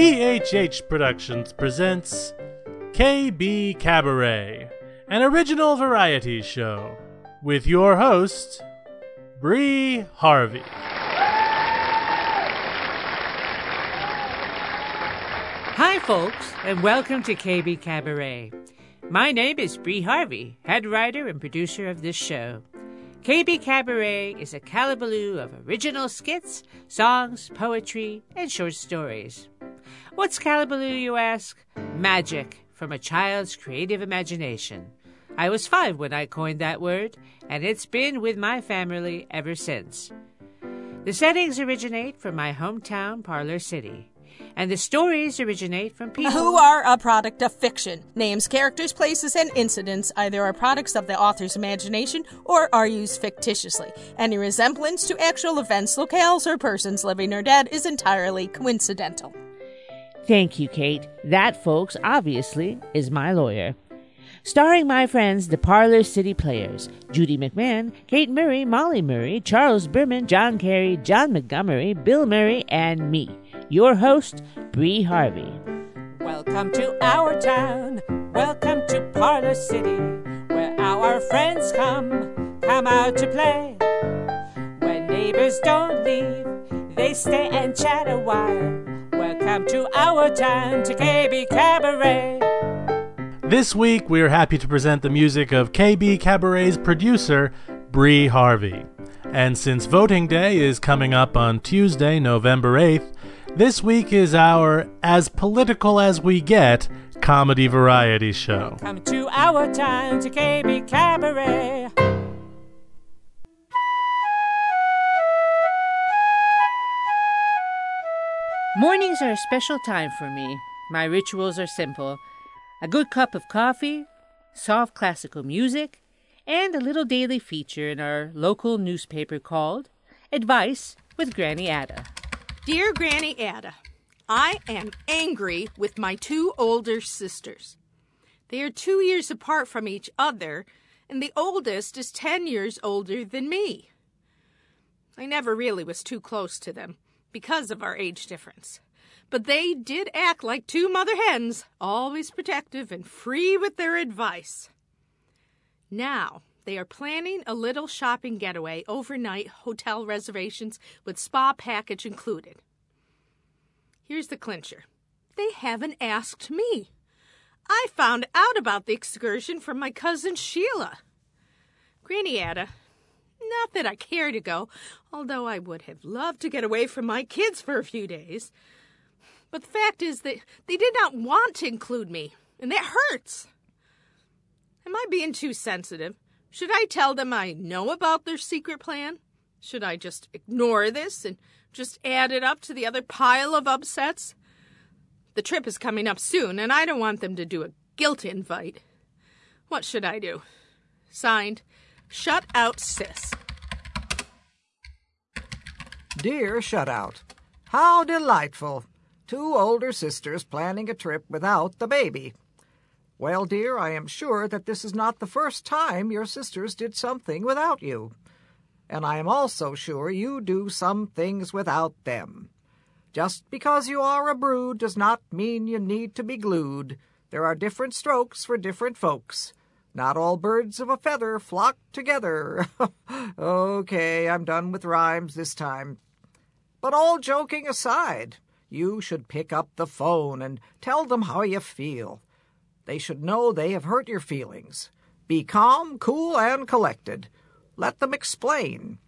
PHH Productions presents KBKabaret, an original variety show, with your host, Bree Harvey. Hi, folks, and welcome to KBKabaret. My name is Bree Harvey, head writer and producer of this show. KBKabaret is a kallaballo of original skits, songs, poetry, and short stories. What's kallaballo, you ask? Magic from a child's creative imagination. I was five when I coined that word, and it's been with my family ever since. The settings originate from my hometown, Parlor City and the stories originate from people who are a product of fiction. Names, characters, places, and incidents either are products of the author's imagination or are used fictitiously. Any resemblance to actual events, locales, or persons living or dead is entirely coincidental. Thank you, Kate. That, folks, obviously, is my lawyer starring my friends, the Parlor City Players Judy McMahon, Kate Murray, Molly Murray, Charles Berman, John Carey, John Montgomery, Bill Murray, and me your host, Bree Harvey. Welcome to our town. Welcome to Parlor City, where our friends come, come out to play. When neighbors don't leave, they stay and chat a while. Welcome to our town, to KBKabaret. This week, we are happy to present the music of KBKabaret's producer, Bree Harvey. And since voting day is coming up on Tuesday, November 8th, this week is our As Political as We Get comedy variety show. Come to our town to KBKabaret. Mornings are a special time for me. My rituals are simple a good cup of coffee, soft classical music, and a little daily feature in our local newspaper called Advice with Granny Ada. Dear Granny Ada, I am angry with my two older sisters. They are two years apart from each other, and the oldest is 10 years older than me. I never really was too close to them because of our age difference. But they did act like two mother hens, always protective and free with their advice. Now, they are planning a little shopping getaway, overnight hotel reservations with spa package included. Here's the clincher they haven't asked me. I found out about the excursion from my cousin Sheila. Granny Ada, not that I care to go, although I would have loved to get away from my kids for a few days. But the fact is that they did not want to include me, and that hurts. Am I being too sensitive? Should I tell them I know about their secret plan? Should I just ignore this and just add it up to the other pile of upsets? The trip is coming up soon, and I don't want them to do a guilt invite. What should I do? Signed, Shut Out Sis. Dear Shutout, how delightful! Two older sisters planning a trip without the baby. Well, dear, I am sure that this is not the first time your sisters did something without you. And I am also sure you do some things without them. Just because you are a brood does not mean you need to be glued. There are different strokes for different folks. Not all birds of a feather flock together. okay, I'm done with rhymes this time. But all joking aside, you should pick up the phone and tell them how you feel. They should know they have hurt your feelings. Be calm, cool, and collected. Let them explain.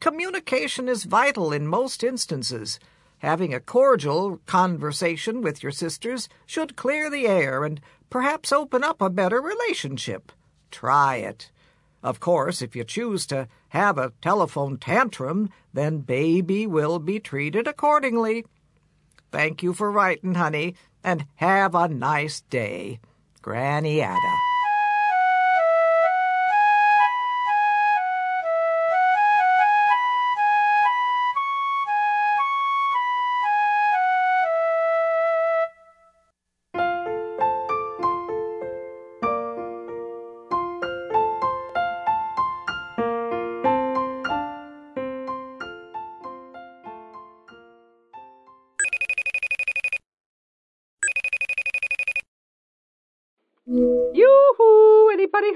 Communication is vital in most instances. Having a cordial conversation with your sisters should clear the air and perhaps open up a better relationship. Try it. Of course, if you choose to have a telephone tantrum, then baby will be treated accordingly. Thank you for writing, honey, and have a nice day. Granny Ada.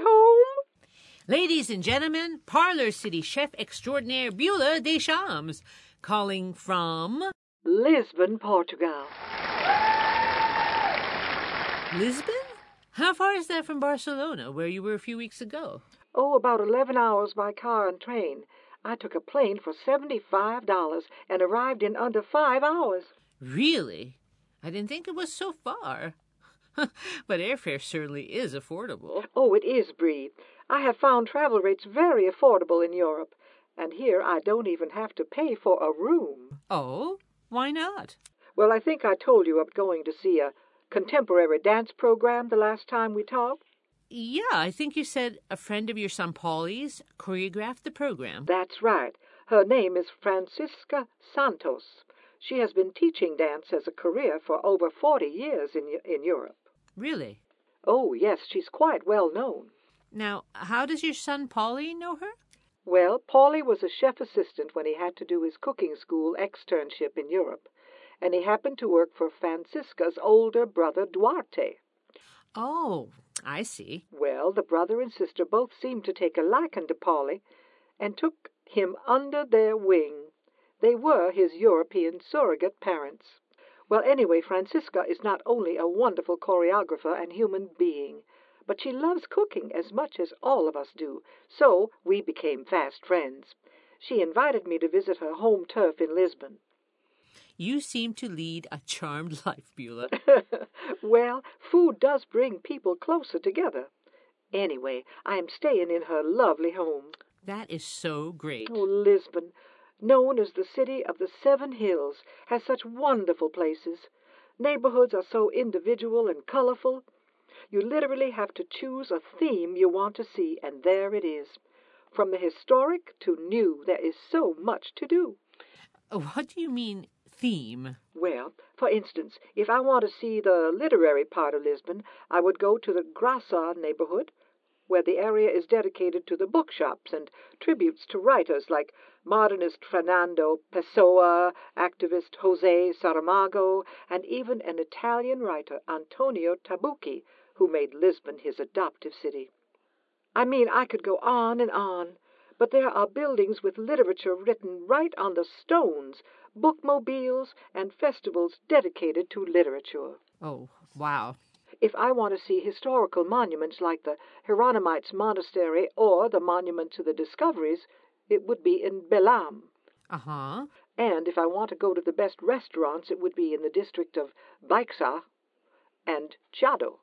Home? Ladies and gentlemen, Parlor City Chef Extraordinaire Beulah Deschamps calling from Lisbon, Portugal. Lisbon? How far is that from Barcelona, where you were a few weeks ago? Oh, about 11 hours by car and train. I took a plane for $75 and arrived in under five hours. Really? I didn't think it was so far. but airfare certainly is affordable. Oh, it is, Bree. I have found travel rates very affordable in Europe, and here I don't even have to pay for a room. Oh, why not? Well, I think I told you I'm going to see a contemporary dance program the last time we talked. Yeah, I think you said a friend of your son Paulie's choreographed the program. That's right. Her name is Francisca Santos. She has been teaching dance as a career for over 40 years in, in Europe. Really? Oh, yes, she's quite well known. Now, how does your son Paulie know her? Well, Paulie was a chef assistant when he had to do his cooking school externship in Europe, and he happened to work for Francisca's older brother Duarte. Oh, I see. Well, the brother and sister both seemed to take a liking to Paulie and took him under their wing. They were his European surrogate parents. Well, anyway, Francisca is not only a wonderful choreographer and human being, but she loves cooking as much as all of us do, so we became fast friends. She invited me to visit her home turf in Lisbon. You seem to lead a charmed life, Beulah. well, food does bring people closer together. Anyway, I am staying in her lovely home. That is so great. Oh, Lisbon, known as the city of the seven hills, has such wonderful places. Neighborhoods are so individual and colorful. You literally have to choose a theme you want to see, and there it is. From the historic to new, there is so much to do. Oh, what do you mean, theme? Well, for instance, if I want to see the literary part of Lisbon, I would go to the Graça neighborhood, where the area is dedicated to the bookshops and tributes to writers like modernist Fernando Pessoa, activist Jose Saramago, and even an Italian writer, Antonio Tabucchi, who made Lisbon his adoptive city. I mean, I could go on and on, but there are buildings with literature written right on the stones, bookmobiles, and festivals dedicated to literature. Oh, wow. If I want to see historical monuments like the Hieronymites Monastery or the Monument to the Discoveries, it would be in Belém. Uh huh. And if I want to go to the best restaurants, it would be in the district of Baixa and Chiado.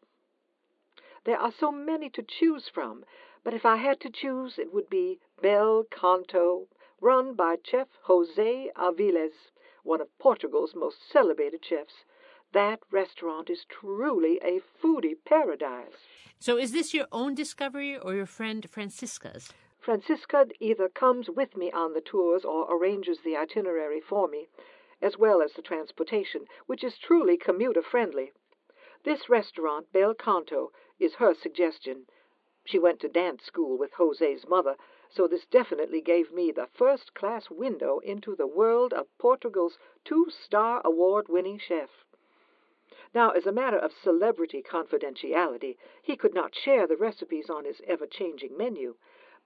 There are so many to choose from, but if I had to choose, it would be Bel Canto, run by Chef Jose Avillez, one of Portugal's most celebrated chefs. That restaurant is truly a foodie paradise. So, is this your own discovery or your friend Francisca's? Francisca either comes with me on the tours or arranges the itinerary for me, as well as the transportation, which is truly commuter friendly. This restaurant, Bel Canto, is her suggestion. She went to dance school with Jose's mother, so this definitely gave me the first class window into the world of Portugal's two star award winning chef. Now, as a matter of celebrity confidentiality, he could not share the recipes on his ever changing menu,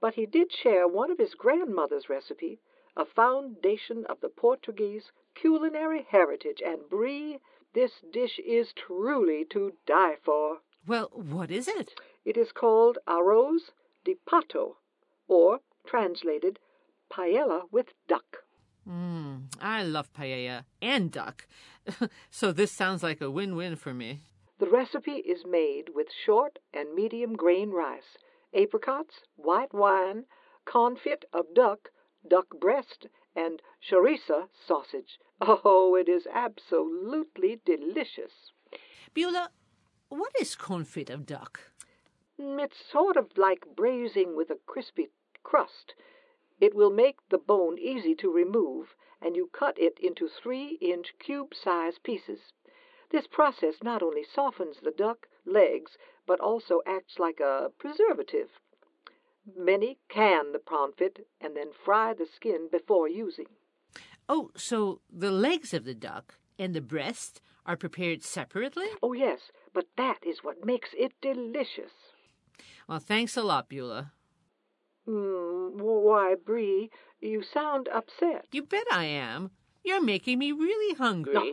but he did share one of his grandmother's recipe, a foundation of the Portuguese culinary heritage, and Bree, this dish is truly to die for. Well, what is it? It is called arroz de pato, or translated, paella with duck. Mm, I love paella and duck, so this sounds like a win-win for me. The recipe is made with short and medium grain rice, apricots, white wine, confit of duck, duck breast, and chorizo sausage. Oh, it is absolutely delicious. Beulah, what is confit of duck? Mm, It's sort of like braising with a crispy crust. It will make the bone easy to remove, and you cut it into three inch cube sized pieces. This process not only softens the duck legs, but also acts like a preservative. Many can the confit and then fry the skin before using. Oh, so the legs of the duck and the breast are prepared separately? Oh, yes, but that is what makes it delicious. Well, thanks a lot, Beulah. Mm, why, Bree, you sound upset. You bet I am. You're making me really hungry.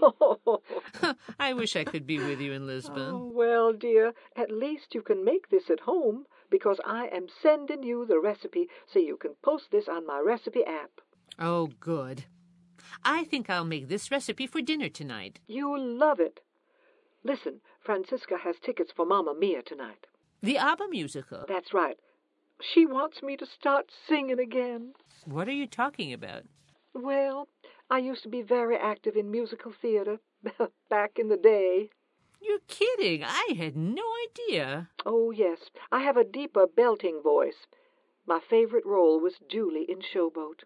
I wish I could be with you in Lisbon. Oh, well, dear, at least you can make this at home because I am sending you the recipe so you can post this on my recipe app. Oh, good. I think I'll make this recipe for dinner tonight. You'll love it. Listen, Francisca has tickets for Mamma Mia tonight. The ABBA musical. That's right. She wants me to start singing again. What are you talking about? Well, I used to be very active in musical theater back in the day. You're kidding. I had no idea. Oh, yes. I have a deeper belting voice. My favorite role was Julie in Showboat.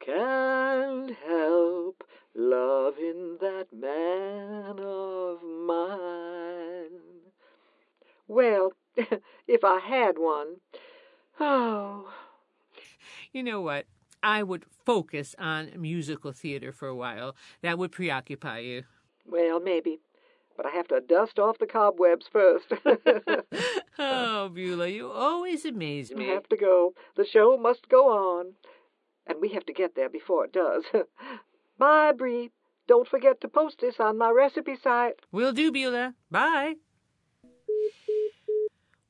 Can't help loving that man of mine. Well, if I had one. Oh. You know what? I would focus on musical theater for a while. That would preoccupy you. Well, maybe. But I have to dust off the cobwebs first. oh, Beulah, you always amaze me. I have to go. The show must go on. And we have to get there before it does. Bye, Bree. Don't forget to post this on my recipe site. Will do, Beulah. Bye.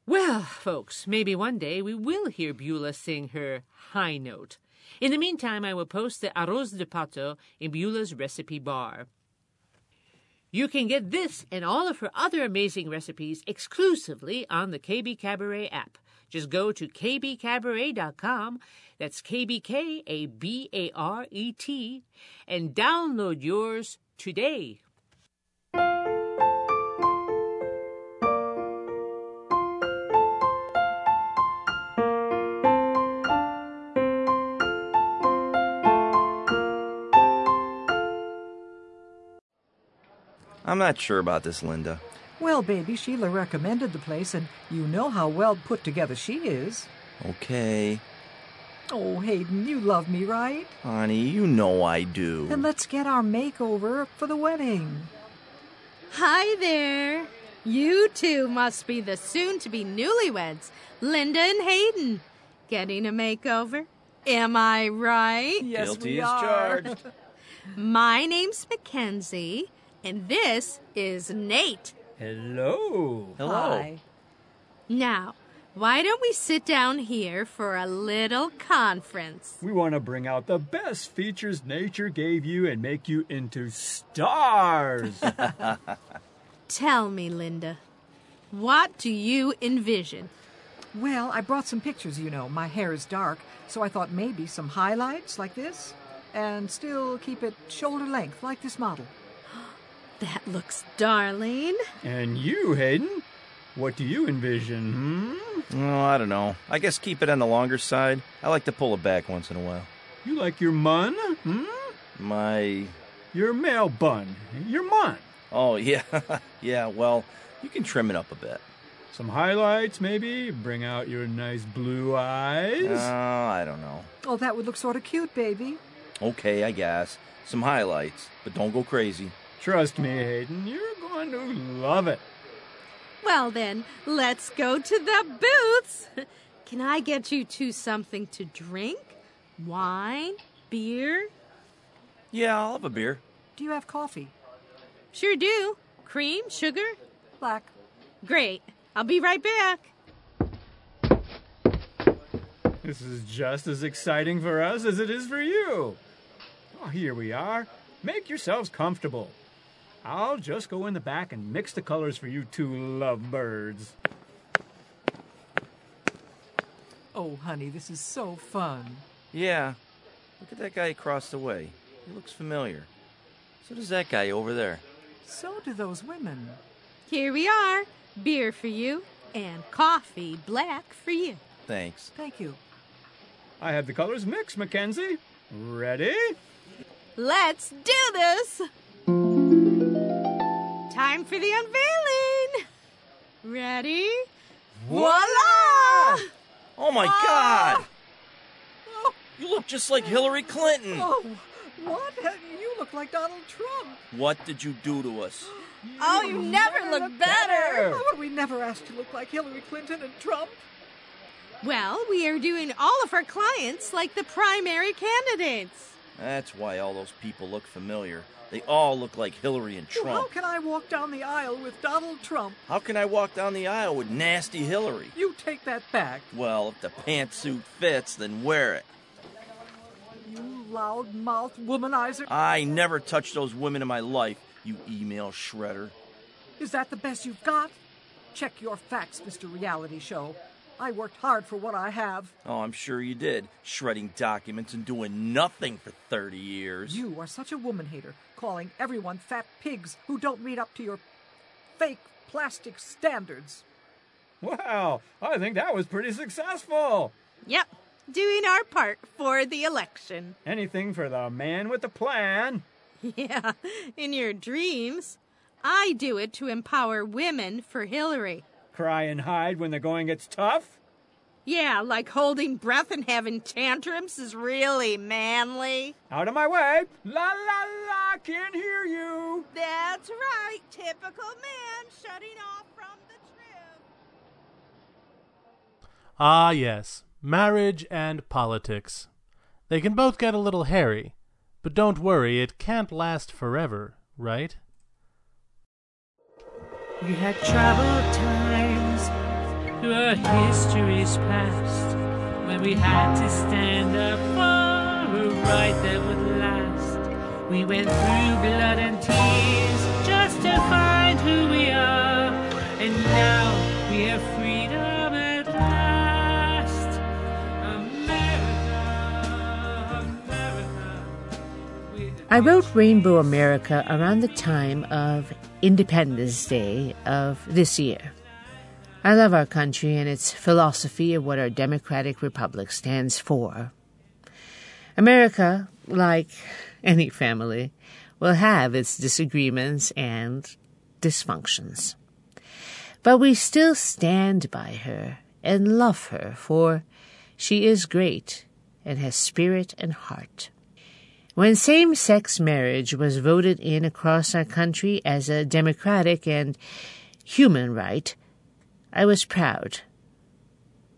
Well, folks, maybe one day we will hear Beulah sing her high note. In the meantime, I will post the arroz de pato in Beulah's recipe bar. You can get this and all of her other amazing recipes exclusively on the KBKabaret app. Just go to kbkabaret.com, that's K-B-K-A-B-A-R-E-T, and download yours today. I'm not sure about this, Linda. Well, baby, Sheila recommended the place, and you know how well put together she is. Okay. Oh, Hayden, you love me, right? Honey, you know I do. Then let's get our makeover for the wedding. Hi there. You two must be the soon to be newlyweds, Linda and Hayden. Getting a makeover? Am I right? Yes, Guilty we as are. charged. My name's Mackenzie, and this is Nate. Hello. Hello. Hi. Now, why don't we sit down here for a little conference? We want to bring out the best features nature gave you and make you into stars. Tell me, Linda, what do you envision? Well, I brought some pictures, you know. My hair is dark, so I thought maybe some highlights like this, and still keep it shoulder length like this model. That looks darling. and you, Hayden, what do you envision? Hmm? Oh, I don't know. I guess keep it on the longer side. I like to pull it back once in a while. You like your mun? Hmm? My. Your male bun. Your mun. Oh, yeah. yeah, well, you can trim it up a bit. Some highlights, maybe. Bring out your nice blue eyes. Oh, I don't know. Oh, that would look sort of cute, baby. Okay, I guess. Some highlights, but don't go crazy. Trust me, Hayden, you're going to love it. Well, then, let's go to the booths. Can I get you two something to drink? Wine? Beer? Yeah, I'll have a beer. Do you have coffee? Sure do. Cream? Sugar? Black. Great. I'll be right back. This is just as exciting for us as it is for you. Oh, here we are. Make yourselves comfortable. I'll just go in the back and mix the colors for you two lovebirds. Oh, honey, this is so fun. Yeah. Look at that guy across the way. He looks familiar. So does that guy over there. So do those women. Here we are. Beer for you, and coffee black for you. Thanks. Thank you. I have the colors mixed, Mackenzie. Ready? Let's do this. Time for the unveiling. Ready? Voila! Oh my ah! god! You look just like Hillary Clinton! Oh, what? You look like Donald Trump. What did you do to us? Oh, you never look better. How would we never ask to look like Hillary Clinton and Trump? Well, we are doing all of our clients like the primary candidates. That's why all those people look familiar. They all look like Hillary and Well, how can I walk down the aisle with Donald Trump? How can I walk down the aisle with nasty Hillary? You take that back, Well, if the pantsuit fits, then wear it. you loud-mouthed womanizer. I never touched those women in my life, you email shredder. Is that the best you've got? Check your facts, Mr. Reality Show. I worked hard for what I have. Oh, I'm sure you did. Shredding documents and doing nothing for 30 years. You are such a woman hater, calling everyone fat pigs who don't meet up to your fake plastic standards. Wow, I think that was pretty successful. Yep, doing our part for the election. Anything for the man with the plan. Yeah, in your dreams. I do it to empower women for Hillary. Cry and hide when the going gets tough. Yeah, like holding breath and having tantrums is really manly. Out of my way. La la la, can't hear you. That's right, typical man shutting off from the trip. Ah, yes, marriage and politics. They can both get a little hairy, but don't worry, it can't last forever, right? We had troubled times through our history's past when we had to stand up for a right that would last. We went through blood and tears just to find who we are, and now we have freedom at last. America, America. I wrote Rainbow America around the time of Independence Day of this year. I love our country and its philosophy of what our democratic republic stands for. America, like any family, will have its disagreements and dysfunctions. But we still stand by her and love her, for she is great and has spirit and heart. When same sex marriage was voted in across our country as a democratic and human right, I was proud.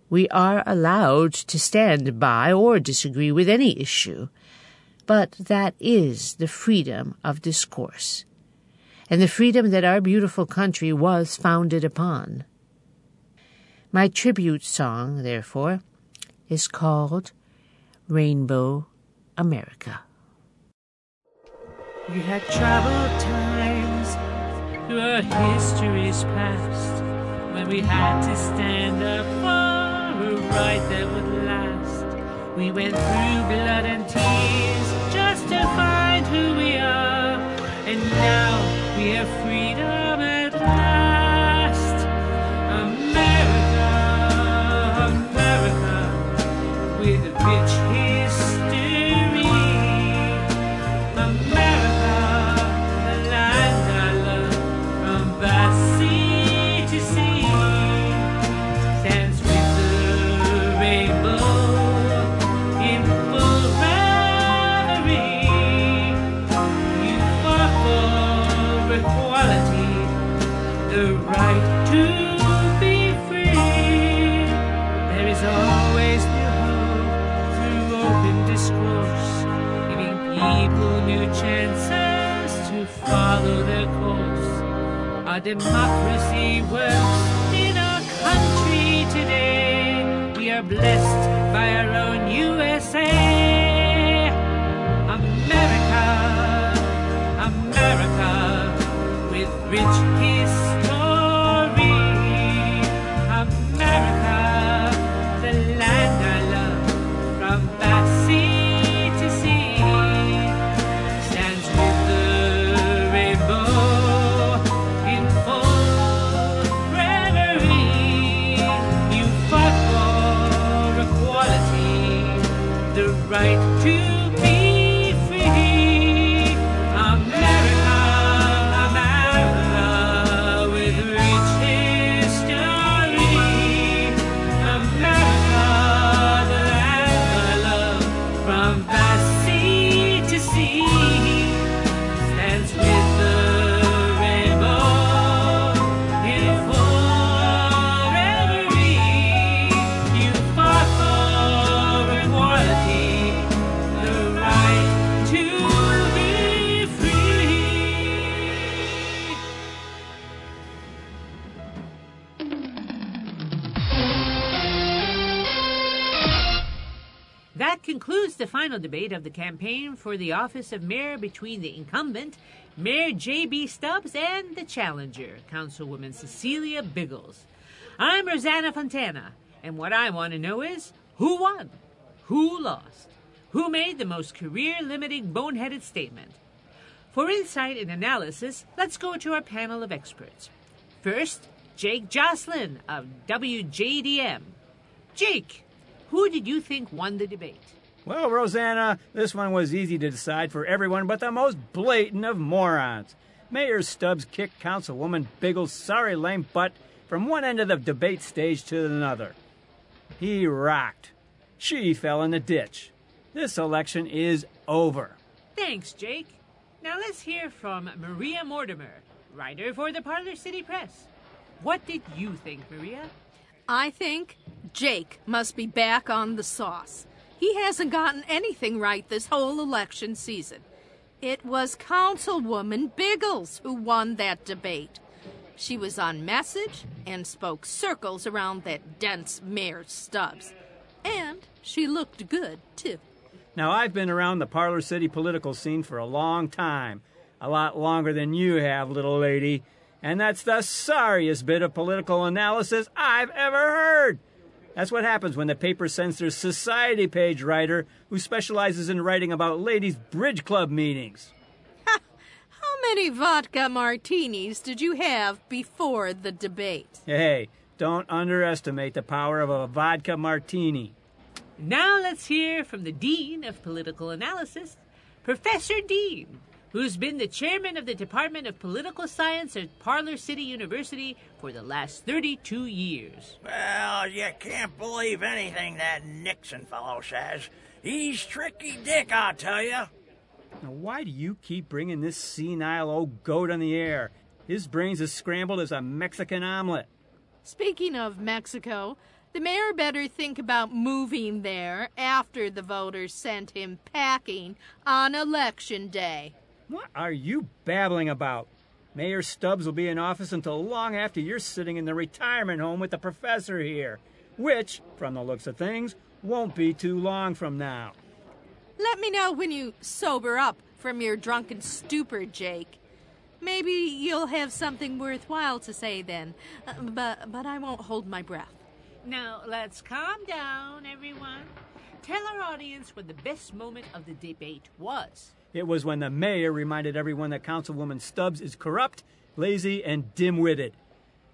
We are allowed to stand by or disagree with any issue, but that is the freedom of discourse, and the freedom that our beautiful country was founded upon. My tribute song, therefore, is called Rainbow America. We had troubled times through our history's past when we had to stand up for a right that would last. We went through blood and tears find who we are, and now we have people new chances to follow their course. Our democracy works in our country today. We are blessed by our own USA. America, America, with rich history. Final debate of the campaign for the office of mayor between the incumbent, Mayor J.B. Stubbs, and the challenger, Councilwoman Cecilia Biggles. I'm Rosanna Fontana, and what I want to know is who won? Who lost? Who made the most career limiting boneheaded statement? For insight and analysis, let's go to our panel of experts. First, Jake Jocelyn of WJDM. Jake, who did you think won the debate? Well, Rosanna, this one was easy to decide for everyone but the most blatant of morons. Mayor Stubbs kicked Councilwoman Biggles' sorry lame butt from one end of the debate stage to another. He rocked. She fell in the ditch. This election is over. Thanks, Jake. Now let's hear from Maria Mortimer, writer for the Parlor City Press. What did you think, Maria? I think Jake must be back on the sauce. He hasn't gotten anything right this whole election season. It was Councilwoman Biggles who won that debate. She was on message and spoke circles around that dense Mayor Stubbs. And she looked good, too. Now, I've been around the Parlor City political scene for a long time. A lot longer than you have, little lady. And that's the sorriest bit of political analysis I've ever heard. That's what happens when the paper sends their society page writer who specializes in writing about ladies' bridge club meetings. How many vodka martinis did you have before the debate? Hey, don't underestimate the power of a vodka martini. Now let's hear from the Dean of Political Analysis, Professor Dean, who's been the chairman of the Department of Political Science at Parlor City University for the last 32 years. Well, you can't believe anything that Nixon fellow says. He's tricky dick, I'll tell you. Now, why do you keep bringing this senile old goat on the air? His brain's as scrambled as a Mexican omelet. Speaking of Mexico, the mayor better think about moving there after the voters sent him packing on election day. What are you babbling about? Mayor Stubbs will be in office until long after you're sitting in the retirement home with the professor here, which, from the looks of things, won't be too long from now. Let me know when you sober up from your drunken stupor, Jake. Maybe you'll have something worthwhile to say then, uh, but, but I won't hold my breath. Now let's calm down, everyone. Tell our audience what the best moment of the debate was. It was when the mayor reminded everyone that Councilwoman Stubbs is corrupt, lazy, and dim witted.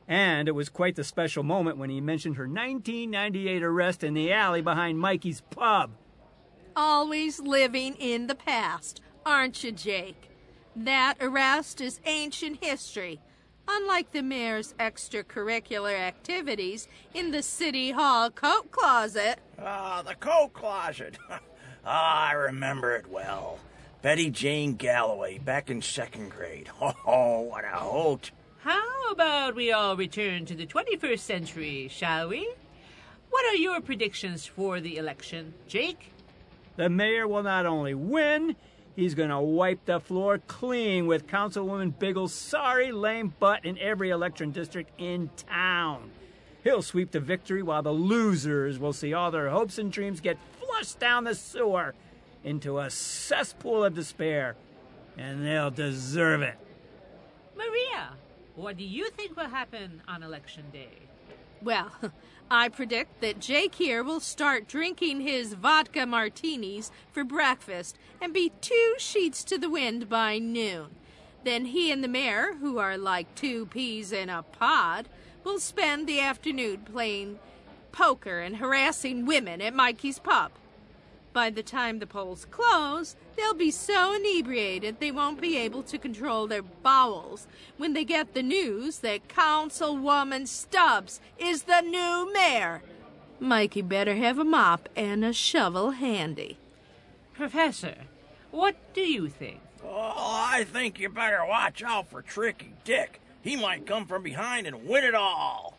And it was quite the special moment when he mentioned her 1998 arrest in the alley behind Mikey's pub. Always living in the past, aren't you, Jake? That arrest is ancient history, unlike the mayor's extracurricular activities in the City Hall coat closet. Ah, the coat closet. ah, I remember it well. Betty Jane Galloway, back in second grade. Oh, what a hoot. How about we all return to the 21st century, shall we? What are your predictions for the election, Jake? The mayor will not only win, he's going to wipe the floor clean with Councilwoman Biggles' sorry lame butt in every election district in town. He'll sweep to victory while the losers will see all their hopes and dreams get flushed down the sewer into a cesspool of despair. And they'll deserve it. Maria, what do you think will happen on election day? Well, I predict that Jake here will start drinking his vodka martinis for breakfast and be two sheets to the wind by noon. Then he and the mayor, who are like two peas in a pod, will spend the afternoon playing poker and harassing women at Mikey's pub. By the time the polls close, they'll be so inebriated they won't be able to control their bowels when they get the news that Councilwoman Stubbs is the new mayor. Mikey better have a mop and a shovel handy. Professor, what do you think? Oh, I think you better watch out for Tricky Dick. He might come from behind and win it all.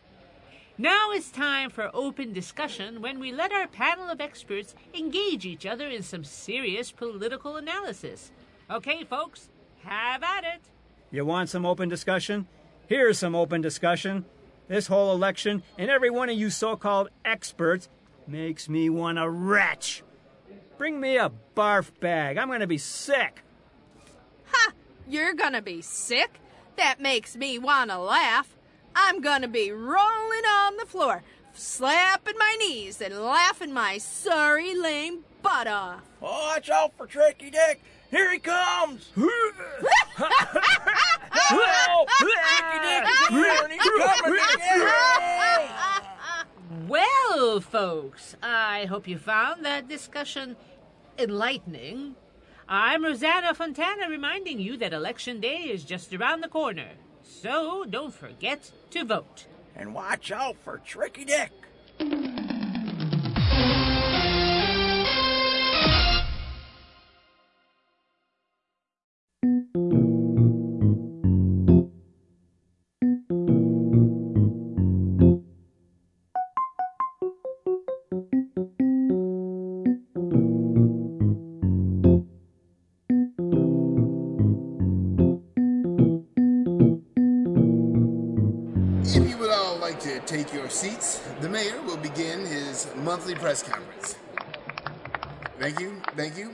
Now it's time for open discussion when we let our panel of experts engage each other in some serious political analysis. Okay, folks, have at it. You want some open discussion? Here's some open discussion. This whole election and every one of you so called experts makes me want to retch. Bring me a barf bag. I'm gonna be sick. Ha! You're gonna be sick? That makes me wanna laugh. I'm gonna be rolling on the floor, slapping my knees and laughing my sorry lame butt off. Oh, Watch out for Tricky Dick. Here he comes. Help! Tricky Dick is here and he's coming to get me. Well, folks, I hope you found that discussion enlightening. I'm Rosanna Fontana reminding you that Election Day is just around the corner. So don't forget to vote. And watch out for Tricky Dick. Press conference. Thank you, thank you.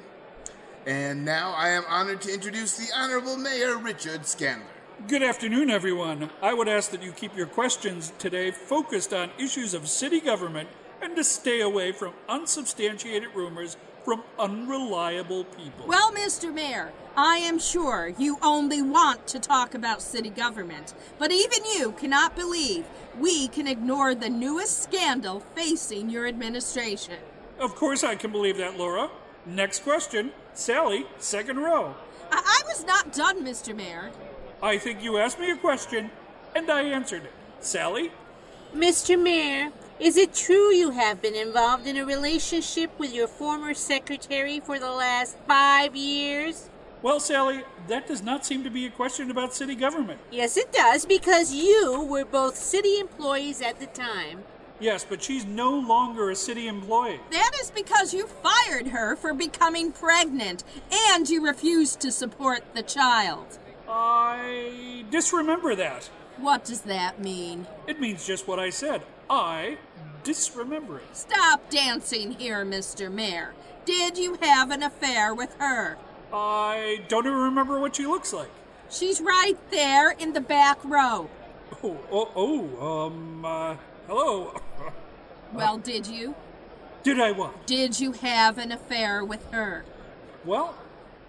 And now I am honored to introduce the Honorable Mayor Richard Scandler. Good afternoon, everyone. I would ask that you keep your questions today focused on issues of city government and to stay away from unsubstantiated rumors from unreliable people. Well, Mr. Mayor, I am sure you only want to talk about city government, but even you cannot believe we can ignore the newest scandal facing your administration. Of course, I can believe that, Laura. Next question. Sally, second row. I, I was not done, Mr. Mayor. I think you asked me a question, and I answered it. Sally? Mr. Mayor, is it true you have been involved in a relationship with your former secretary for the last five years? Well, Sally, that does not seem to be a question about city government. Yes, it does, because you were both city employees at the time. Yes, but she's no longer a city employee. That is because you fired her for becoming pregnant and you refused to support the child. I disremember that. What does that mean? It means just what I said. I disremember it. Stop dancing here, Mr. Mayor. Did you have an affair with her? I don't even remember what she looks like. She's right there in the back row. Oh, oh, oh um, uh, hello. Well, did you? Did I what? Did you have an affair with her? Well,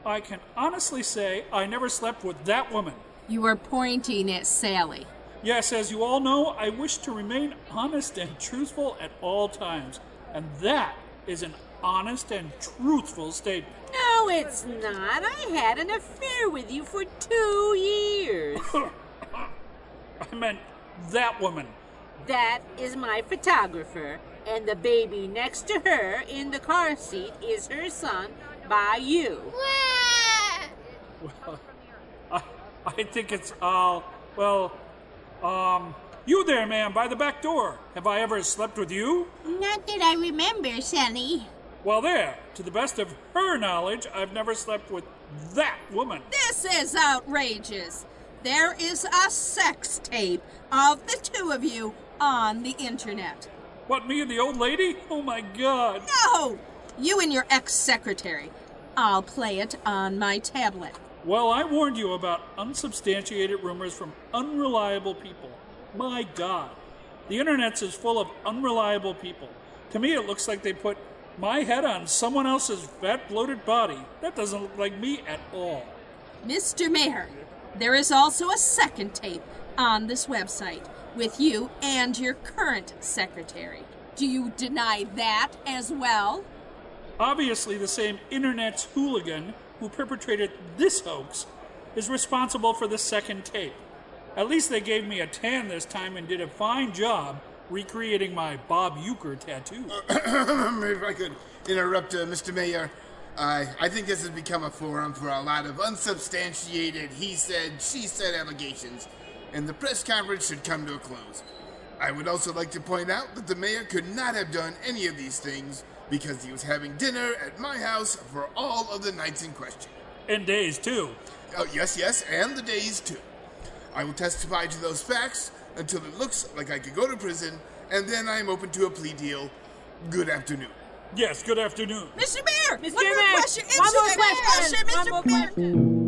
I can honestly say I never slept with that woman. You were pointing at Sally. Yes, as you all know, I wish to remain honest and truthful at all times. And that is an honest and truthful statement. No, it's not. I had an affair with you for two years. I meant that woman. That is my photographer, and the baby next to her in the car seat is her son by you. Well, I, I think it's, all, well, um, you there, man, by the back door. Have I ever slept with you? Not that I remember, Sonny. Well, there. To the best of her knowledge, I've never slept with that woman. This is outrageous. There is a sex tape of the two of you on the internet. What, me and the old lady? Oh my god. No! You and your ex secretary. I'll play it on my tablet. Well, I warned you about unsubstantiated rumors from unreliable people. My god. The internet's is full of unreliable people. To me, it looks like they put my head on someone else's fat, bloated body. That doesn't look like me at all. Mr. Mayor, there is also a second tape on this website with you and your current secretary. Do you deny that as well? Obviously, the same internet's hooligan who perpetrated this hoax is responsible for the second tape. At least they gave me a tan this time and did a fine job recreating my Bob Euchre tattoo. if I could interrupt, uh, Mr. Mayor, I I think this has become a forum for a lot of unsubstantiated he said, she said allegations, and the press conference should come to a close. I would also like to point out that the mayor could not have done any of these things because he was having dinner at my house for all of the nights in question. And days, too. Oh, yes, yes, and the days, too. I will testify to those facts until it looks like I could go to prison, and then I am open to a plea deal. Good afternoon. Yes, good afternoon. Mr. Mayor! Mr. One more Mayor, question! one Answer more that question, question, one Mr. more Mayor!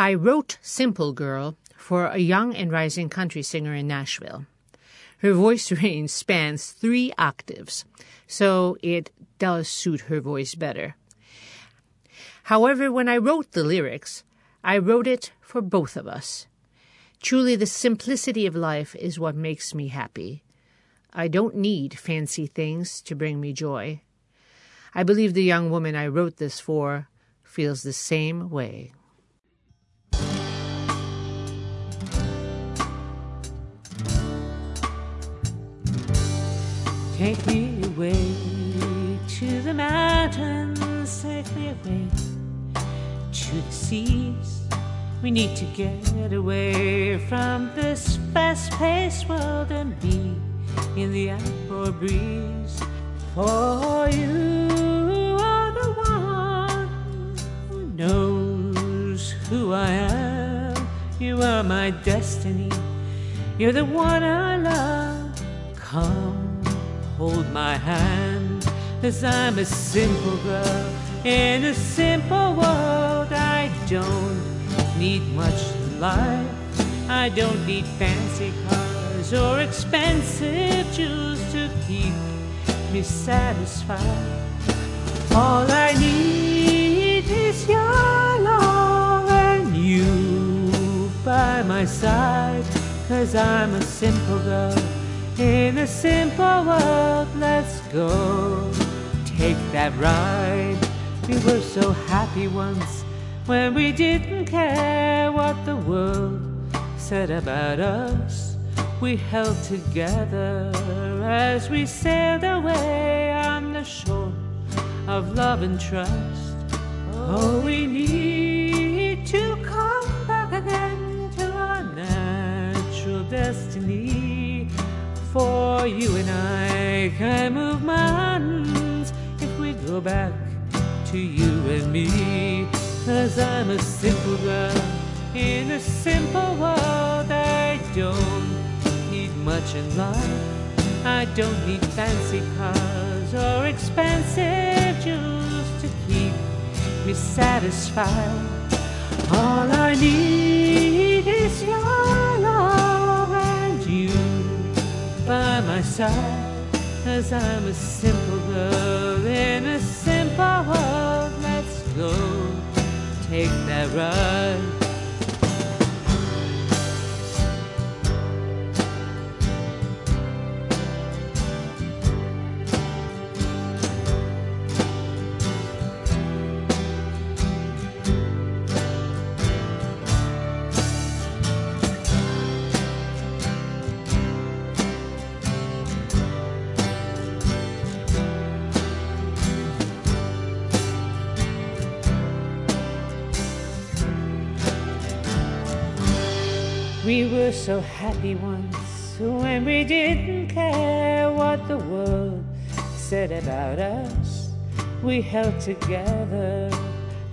I wrote Simple Girl for a young and rising country singer in Nashville. Her voice range spans three octaves, so it does suit her voice better. However, when I wrote the lyrics, I wrote it for both of us. Truly, the simplicity of life is what makes me happy. I don't need fancy things to bring me joy. I believe the young woman I wrote this for feels the same way. Take me away to the mountains, take me away to the seas. We need to get away from this fast paced world and be in the outdoor breeze. For you are the one who knows who I am. You are my destiny. You're the one I love. Come hold my hand as I'm a simple girl in a simple world. I don't need much life. I don't need fancy cars or expensive jewels to keep me satisfied. All I need is your love and you by my side. Cause I'm a simple girl in a simple world. Let's go take that ride. We were so happy once when we didn't care what the world said about us. We held together as we sailed away on the shore of love and trust. Oh, we need I can move mountains if we go back to you and me. Cause I'm a simple girl in a simple world. I don't need much in life. I don't need fancy cars or expensive jewels to keep me satisfied. All I need is your love and you by my side. Cause I'm a simple girl in a simple world. Let's go take that ride. Were so happy once when we didn't care what the world said about us. We held together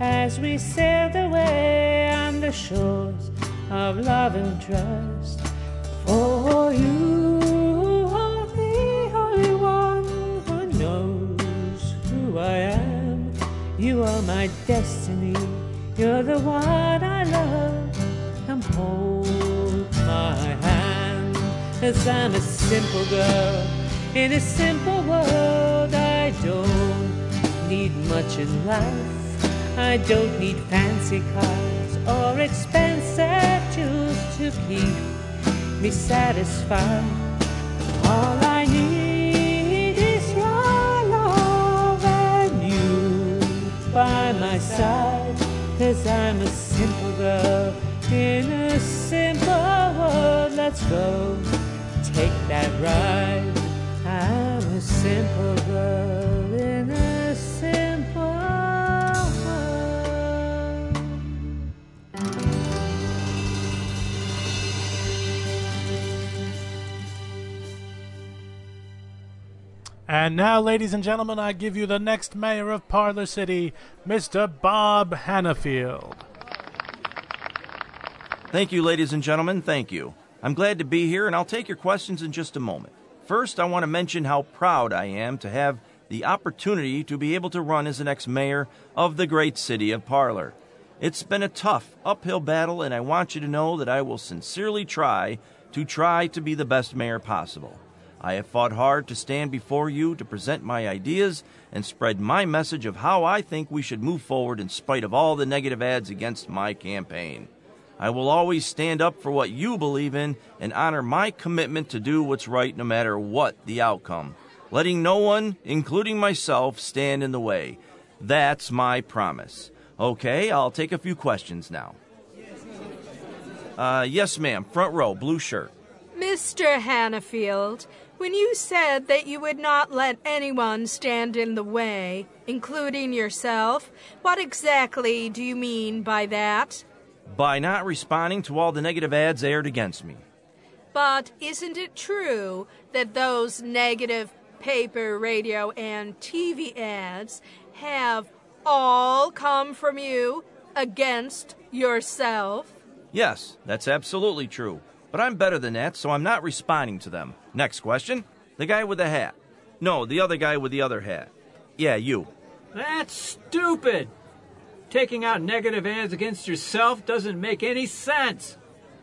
as we sailed away on the shores of love and trust. For you are the only one who knows who I am. You are my destiny. You're the one I love. Come hold my hand as I'm a simple girl in a simple world. I don't need much in life. I don't need fancy cars or expensive jewels to keep me satisfied. All I need is your love and you by my side. Cause I'm a simple girl in a simple. Let's go take that ride. I'm a simple girl in a simple world. And now, ladies and gentlemen, I give you the next mayor of Parlor City, Mr. Bob Hannafield. Thank you, ladies and gentlemen. Thank you. I'm glad to be here, and I'll take your questions in just a moment. First, I want to mention how proud I am to have the opportunity to be able to run as the next mayor of the great city of Parlor. It's been a tough, uphill battle, and I want you to know that I will sincerely try to try to be the best mayor possible. I have fought hard to stand before you to present my ideas and spread my message of how I think we should move forward in spite of all the negative ads against my campaign. I will always stand up for what you believe in and honor my commitment to do what's right no matter what the outcome, letting no one, including myself, stand in the way. That's my promise. Okay, I'll take a few questions now. Uh, yes, ma'am. Front row, blue shirt. Mr. Hannafield, when you said that you would not let anyone stand in the way, including yourself, what exactly do you mean by that? By not responding to all the negative ads aired against me. But isn't it true that those negative paper, radio, and TV ads have all come from you against yourself? Yes, that's absolutely true. But I'm better than that, so I'm not responding to them. Next question. The guy with the hat. No, the other guy with the other hat. Yeah, you. That's stupid. Taking out negative ads against yourself doesn't make any sense.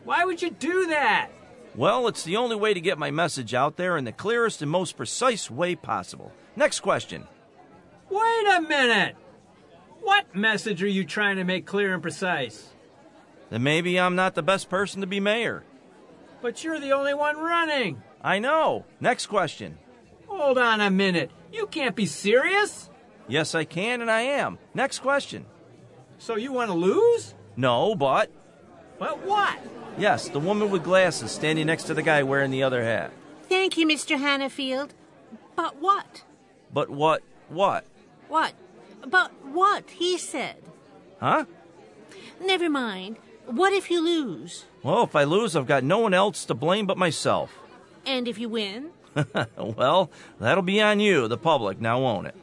Why would you do that? Well, it's the only way to get my message out there in the clearest and most precise way possible. Next question. Wait a minute. What message are you trying to make clear and precise? That maybe I'm not the best person to be mayor. But you're the only one running. I know. Next question. Hold on a minute. You can't be serious. Yes, I can, and I am. Next question. So you want to lose? No, but. But what? Yes, the woman with glasses standing next to the guy wearing the other hat. Thank you, Mr. Hannafield. But what? But what? What? What? But what? He said. Huh? Never mind. What if you lose? Well, if I lose, I've got no one else to blame but myself. And if you win? well, that'll be on you, the public, now won't it?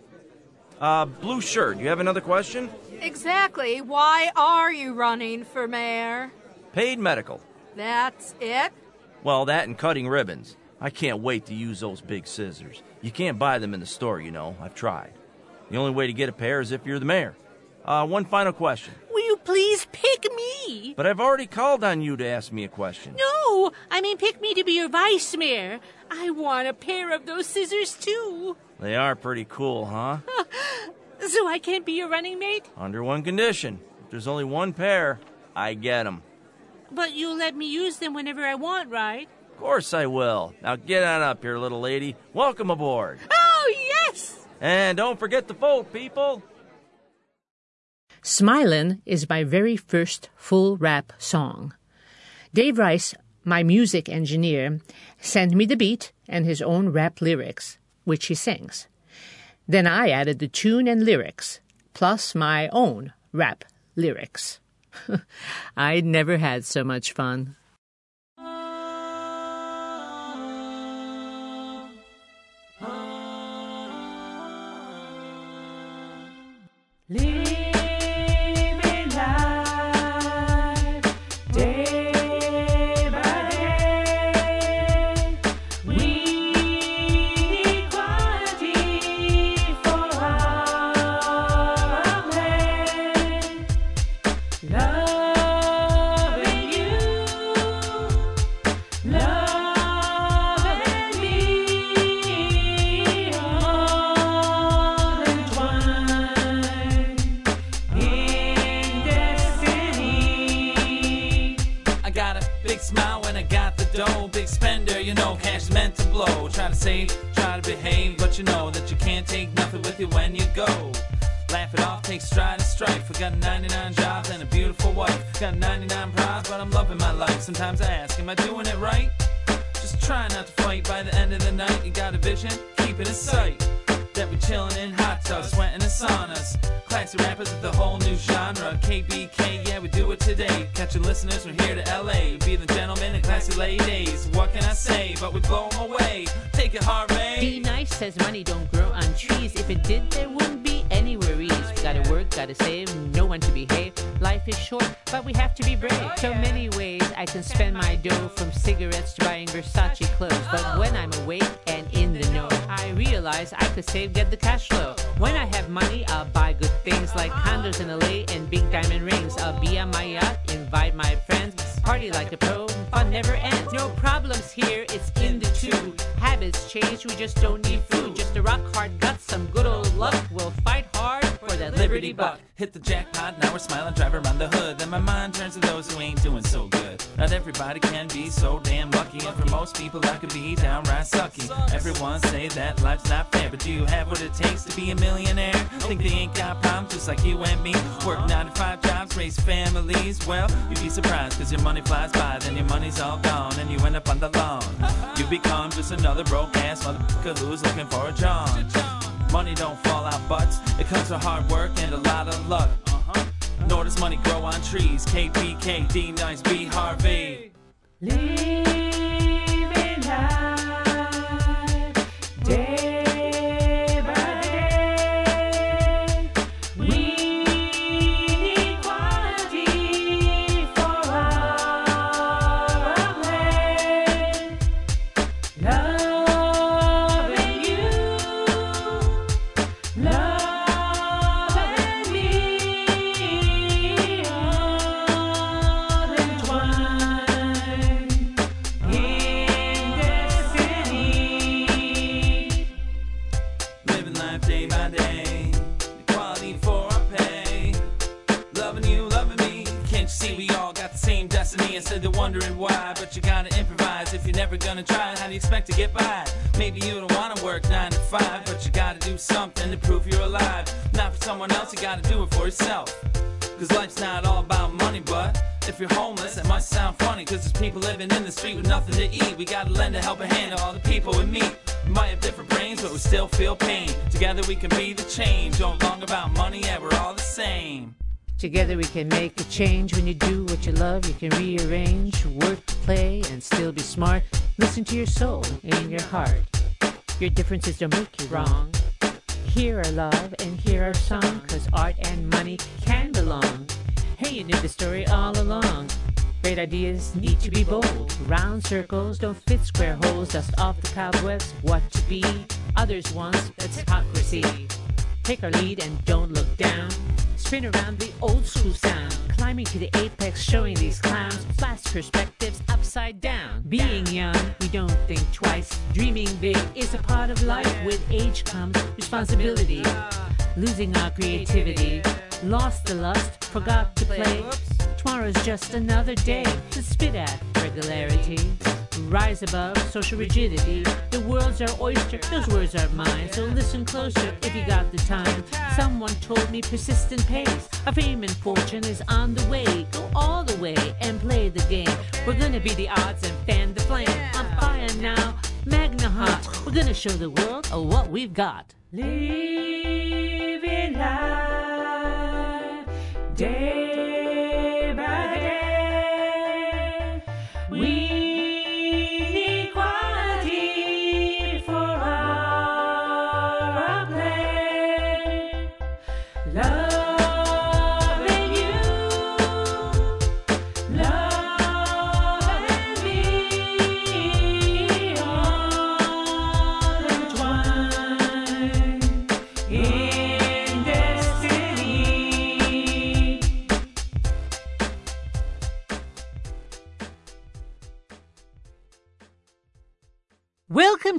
Uh, blue shirt, you have another question? Exactly. Why are you running for mayor? Paid medical. That's it? Well, that and cutting ribbons. I can't wait to use those big scissors. You can't buy them in the store, you know. I've tried. The only way to get a pair is if you're the mayor. Uh, one final question. Will you please pick me? But I've already called on you to ask me a question. No, I mean pick me to be your vice mayor. I want a pair of those scissors too. They are pretty cool, huh? so I can't be your running mate? Under one condition. If there's only one pair, I get them. But you'll let me use them whenever I want, right? Of course I will. Now get on up here, little lady. Welcome aboard. Oh, yes! And don't forget to vote, people. Smilin' is my very first full rap song. Dave Rice, my music engineer, sent me the beat and his own rap lyrics, which he sings. Then I added the tune and lyrics, plus my own rap lyrics. I'd never had so much fun. You when you go. Laugh it off, take stride and strife. I got 99 jobs and a beautiful wife. Got 99 prides, but I'm loving my life. Sometimes I ask, am I doing it right? Just try not to fight by the end of the night. You got a vision, keep it in sight. That we chilling in hot tubs, sweating in saunas. Classy rappers with a whole new genre. KBK, Catching listeners from here to LA. Be the gentlemen and classy ladies. What can I say? But we blow 'em away. Take it, hard, Harvey. Be nice says money don't grow on trees. If it did, there wouldn't be any worries. We gotta work, gotta save, no one to behave. Life is short, but we have to be brave. So oh, many ways I can spend my dough from cigarettes to buying Versace clothes. But oh. when I'm awake and in the know, I realize I could save, get the cash flow. When I have money, I'll buy good things like uh-huh. condos in LA and big diamond rings. I'll be on my yacht, invite my friends, party like a pro, fun never ends. No problems here, it's in the two. Habits change, we just don't need food. Just a rock hard gut, some good old luck. We'll fight hard for that liberty buck. Hit the jackpot, now we're smiling, drive around the hood. Then my mind turns to those who ain't doing so good. Not everybody can be so damn lucky, and for most people, I could be downright sucky. Everyone say that life's not fair, but do you have what it takes to be a millionaire? Think they ain't got problems just like you and me? Work nine to five jobs, raise families. Well, you'd be surprised, cause your money flies by, then your money's all gone, and you end up on the lawn. You become just another broke ass motherfucker who's looking for a job. Money don't fall out butts. It comes from hard work and a lot of luck. Does money grow on trees. KBK, D Nice, B Harvey. Living can be the change. Don't long about money, yeah, we're all the same. Together we can make a change. When you do what you love, you can rearrange, work, play, and still be smart. Listen to your soul and your heart. Your differences don't make you wrong. Hear our love and hear our song, cause art and money can belong. Hey, you knew the story all along. Great ideas need to be bold. Round circles don't fit square holes. Dust off the cobwebs. What to be? Others want that's hypocrisy. Take our lead and don't look down. Spin around the old school sound. Climbing to the apex, showing these clowns flash perspectives upside down. Being young, we don't think twice. Dreaming big is a part of life. With age comes responsibility. Losing our creativity. Lost the lust, forgot to play. Tomorrow's just another day to spit at regularity. Rise above social rigidity. The world's our oyster, those words aren't mine. So listen closer if you got the time. Someone told me persistent pays. A fame and fortune is on the way. Go all the way and play the game. We're gonna be the odds and fan the flame. I'm fire now, magna hot. We're gonna show the world what we've got. Living life day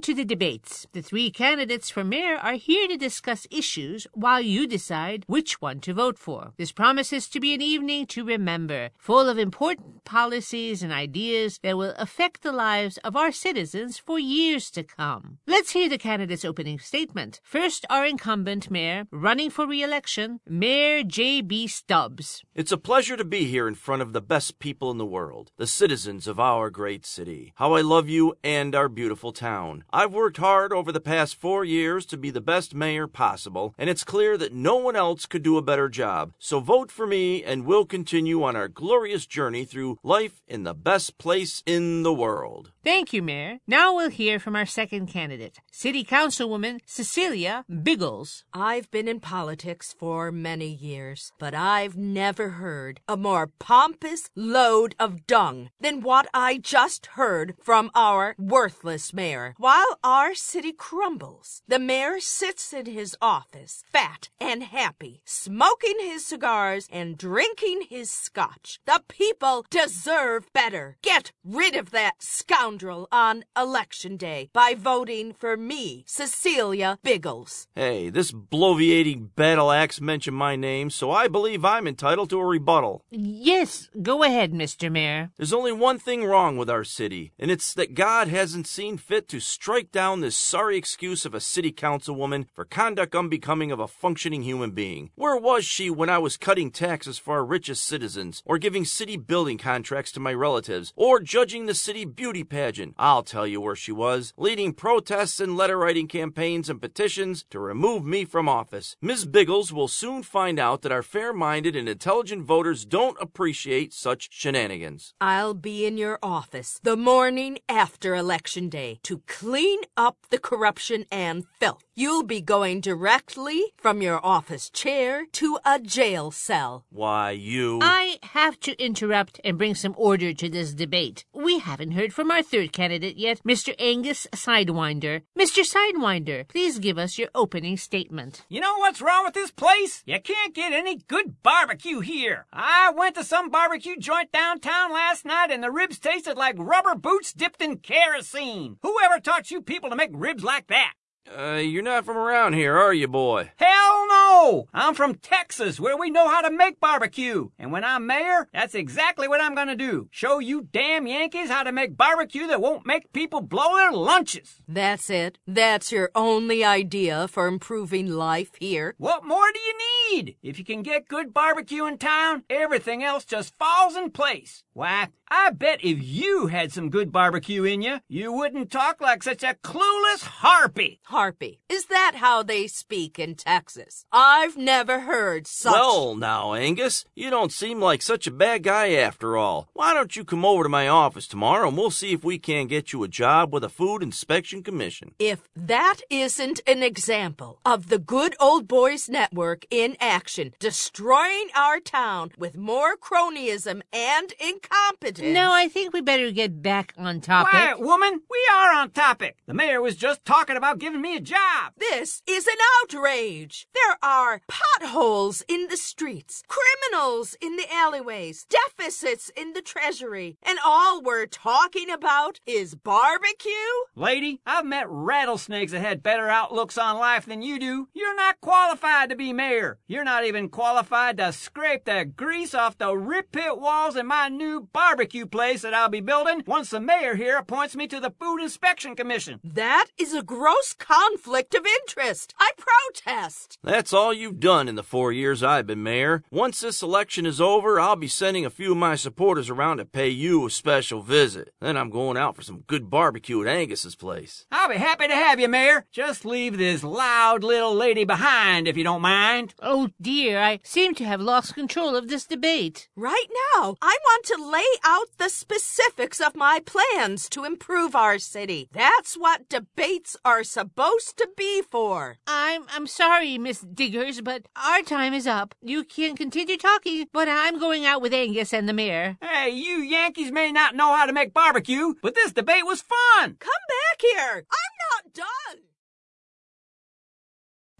to the debates. The three candidates for mayor are here to discuss issues while you decide which one to vote for. This promises to be an evening to remember, full of important policies and ideas that will affect the lives of our citizens for years to come. Let's hear the candidates' opening statement. First, our incumbent mayor, running for re-election, Mayor J.B. Stubbs. It's a pleasure to be here in front of the best people in the world, the citizens of our great city. How I love you and our beautiful town. I I've worked hard over the past four years to be the best mayor possible, and it's clear that no one else could do a better job. So vote for me, and we'll continue on our glorious journey through life in the best place in the world. Thank you, Mayor. Now we'll hear from our second candidate, City Councilwoman Cecilia Biggles. I've been in politics for many years, but I've never heard a more pompous load of dung than what I just heard from our worthless mayor. While our city crumbles, the mayor sits in his office, fat and happy, smoking his cigars and drinking his scotch. The people deserve better. Get rid of that scoundrel on election day by voting for me, Cecilia Biggles. Hey, this bloviating battle axe mentioned my name, so I believe I'm entitled to a rebuttal. Yes, go ahead, Mr. Mayor. There's only one thing wrong with our city, and it's that God hasn't seen fit to strike down this sorry excuse of a city councilwoman for conduct unbecoming of a functioning human being. Where was she when I was cutting taxes for our richest citizens, or giving city building contracts to my relatives, or judging the city beauty pageant? I'll tell you where she was, leading protests and letter writing campaigns and petitions to remove me from office. Ms. Biggles will soon find out that our fair minded and intelligent voters don't appreciate such shenanigans. I'll be in your office the morning after Election Day to clean up the corruption and filth. You'll be going directly from your office chair to a jail cell. Why, you. I have to interrupt and bring some order to this debate. We haven't heard from our third candidate yet, Mr. Angus Sidewinder. Mr. Sidewinder, please give us your opening statement. You know what's wrong with this place? You can't get any good barbecue here. I went to some barbecue joint downtown last night and the ribs tasted like rubber boots dipped in kerosene. Whoever taught you people to make ribs like that? Uh, you're not from around here, are you, boy? Hell no! I'm from Texas, where we know how to make barbecue. And when I'm mayor, that's exactly what I'm gonna do. Show you damn Yankees how to make barbecue that won't make people blow their lunches. That's it. That's your only idea for improving life here. What more do you need? If you can get good barbecue in town, everything else just falls in place. Why, I bet if you had some good barbecue in you, you wouldn't talk like such a clueless harpy. Harpy. Is that how they speak in Texas? I've never heard such. Well, now, Angus, you don't seem like such a bad guy after all. Why don't you come over to my office tomorrow and we'll see if we can't get you a job with a Food Inspection Commission? If that isn't an example of the Good Old Boys Network in action, destroying our town with more cronyism and incompetence. No, I think we better get back on topic. Quiet, woman. We are on topic. The mayor was just talking about giving me a job. This is an outrage. There are potholes in the streets, criminals in the alleyways, deficits in the treasury, and all we're talking about is barbecue? Lady, I've met rattlesnakes that had better outlooks on life than you do. You're not qualified to be mayor. You're not even qualified to scrape the grease off the rip pit walls in my new barbecue place that I'll be building once the mayor here appoints me to the Food Inspection Commission. That is a gross conflict of interest. I protest. That's all you've done in the four years I've been mayor. Once this election is over, I'll be sending a few of my supporters around to pay you a special visit. Then I'm going out for some good barbecue at Angus's place. I'll be happy to have you, Mayor. Just leave this loud little lady behind if you don't mind. Oh dear, I seem to have lost control of this debate. Right now, I want to lay out the specifics of my plans to improve our city. That's what debates are supposed to be for. I'm I'm sorry, Miss Diggers, but our time is up. You can continue talking, but I'm going out with Angus and the mayor. Hey, you Yankees may not know how to make barbecue, but this debate was fun. Come back here. I'm not done.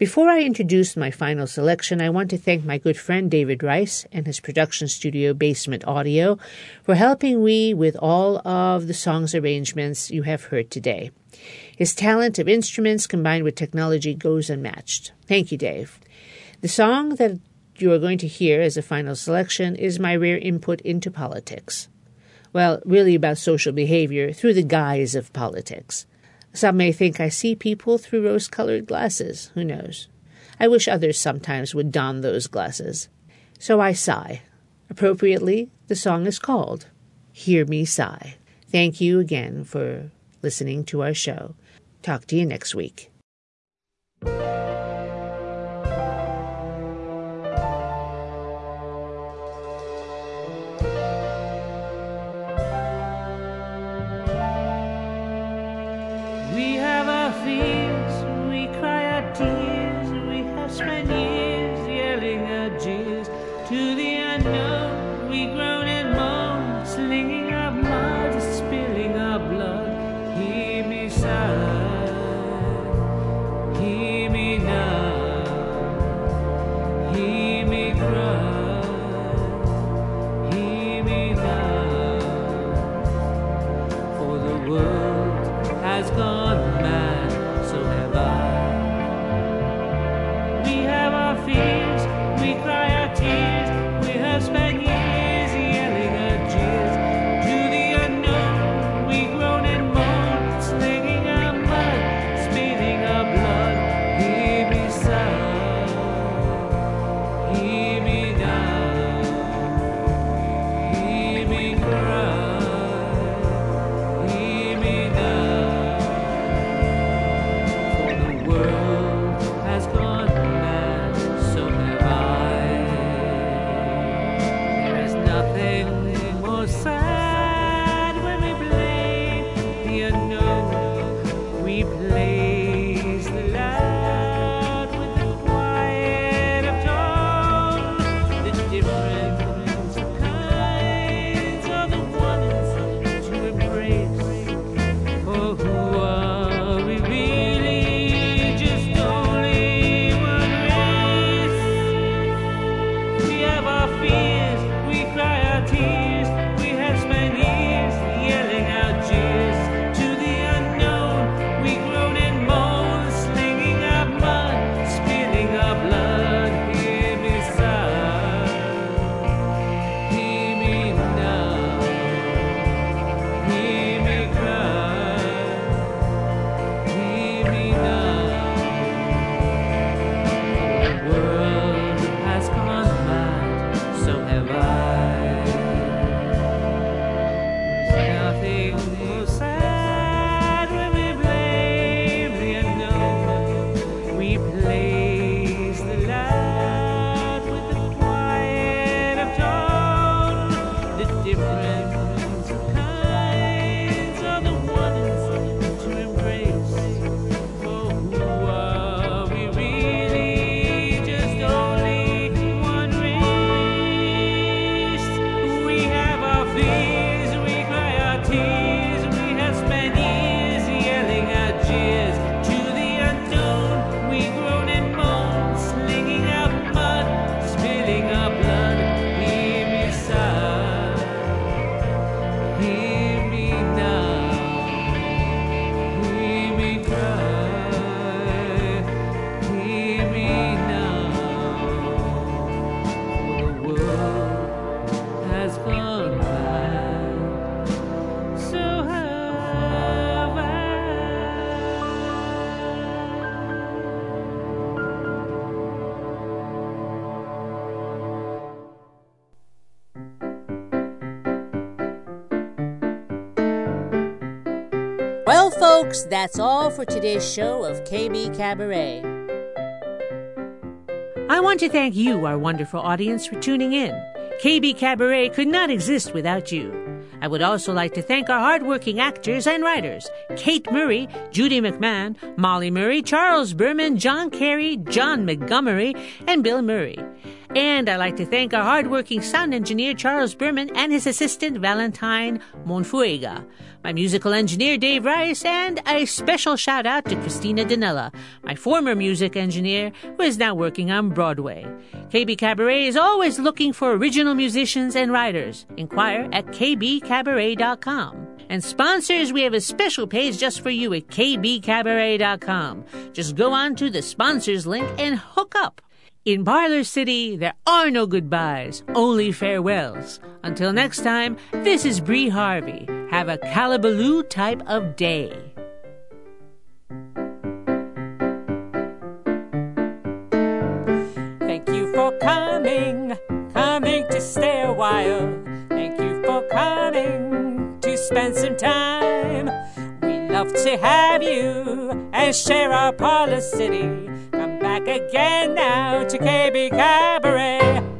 Before I introduce my final selection, I want to thank my good friend David Rice and his production studio Basement Audio for helping me with all of the songs arrangements you have heard today. His talent of instruments combined with technology goes unmatched. Thank you, Dave. The song that you are going to hear as a final selection is my rare input into politics. Well, really about social behavior through the guise of politics. Some may think I see people through rose colored glasses. Who knows? I wish others sometimes would don those glasses. So I sigh. Appropriately, the song is called Hear Me Sigh. Thank you again for listening to our show. Talk to you next week. Well, folks, that's all for today's show of KBKabaret. I want to thank you, our wonderful audience, for tuning in. KBKabaret could not exist without you. I would also like to thank our hardworking actors and writers Kate Murray, Judy McMahon, Molly Murray, Charles Berman, John Carey, John Montgomery, and Bill Murray. And I'd like to thank our hardworking sound engineer Charles Berman and his assistant Valentine Monfuega, my musical engineer Dave Rice, and a special shout out to Christina Danella, my former music engineer who is now working on Broadway. KBKabaret is always looking for original musicians and writers. Inquire at kbkabaret.com. And sponsors, we have a special page just for you at kbkabaret.com. Just go on to the sponsors link and hook up. In Parlor City, there are no goodbyes, only farewells. Until next time, this is Bree Harvey. Have a kallaballo type of day. Thank you for coming, coming to stay a while. Thank you for coming to spend some time. We love to have you and share our parlor city. Back again now to KBKabaret.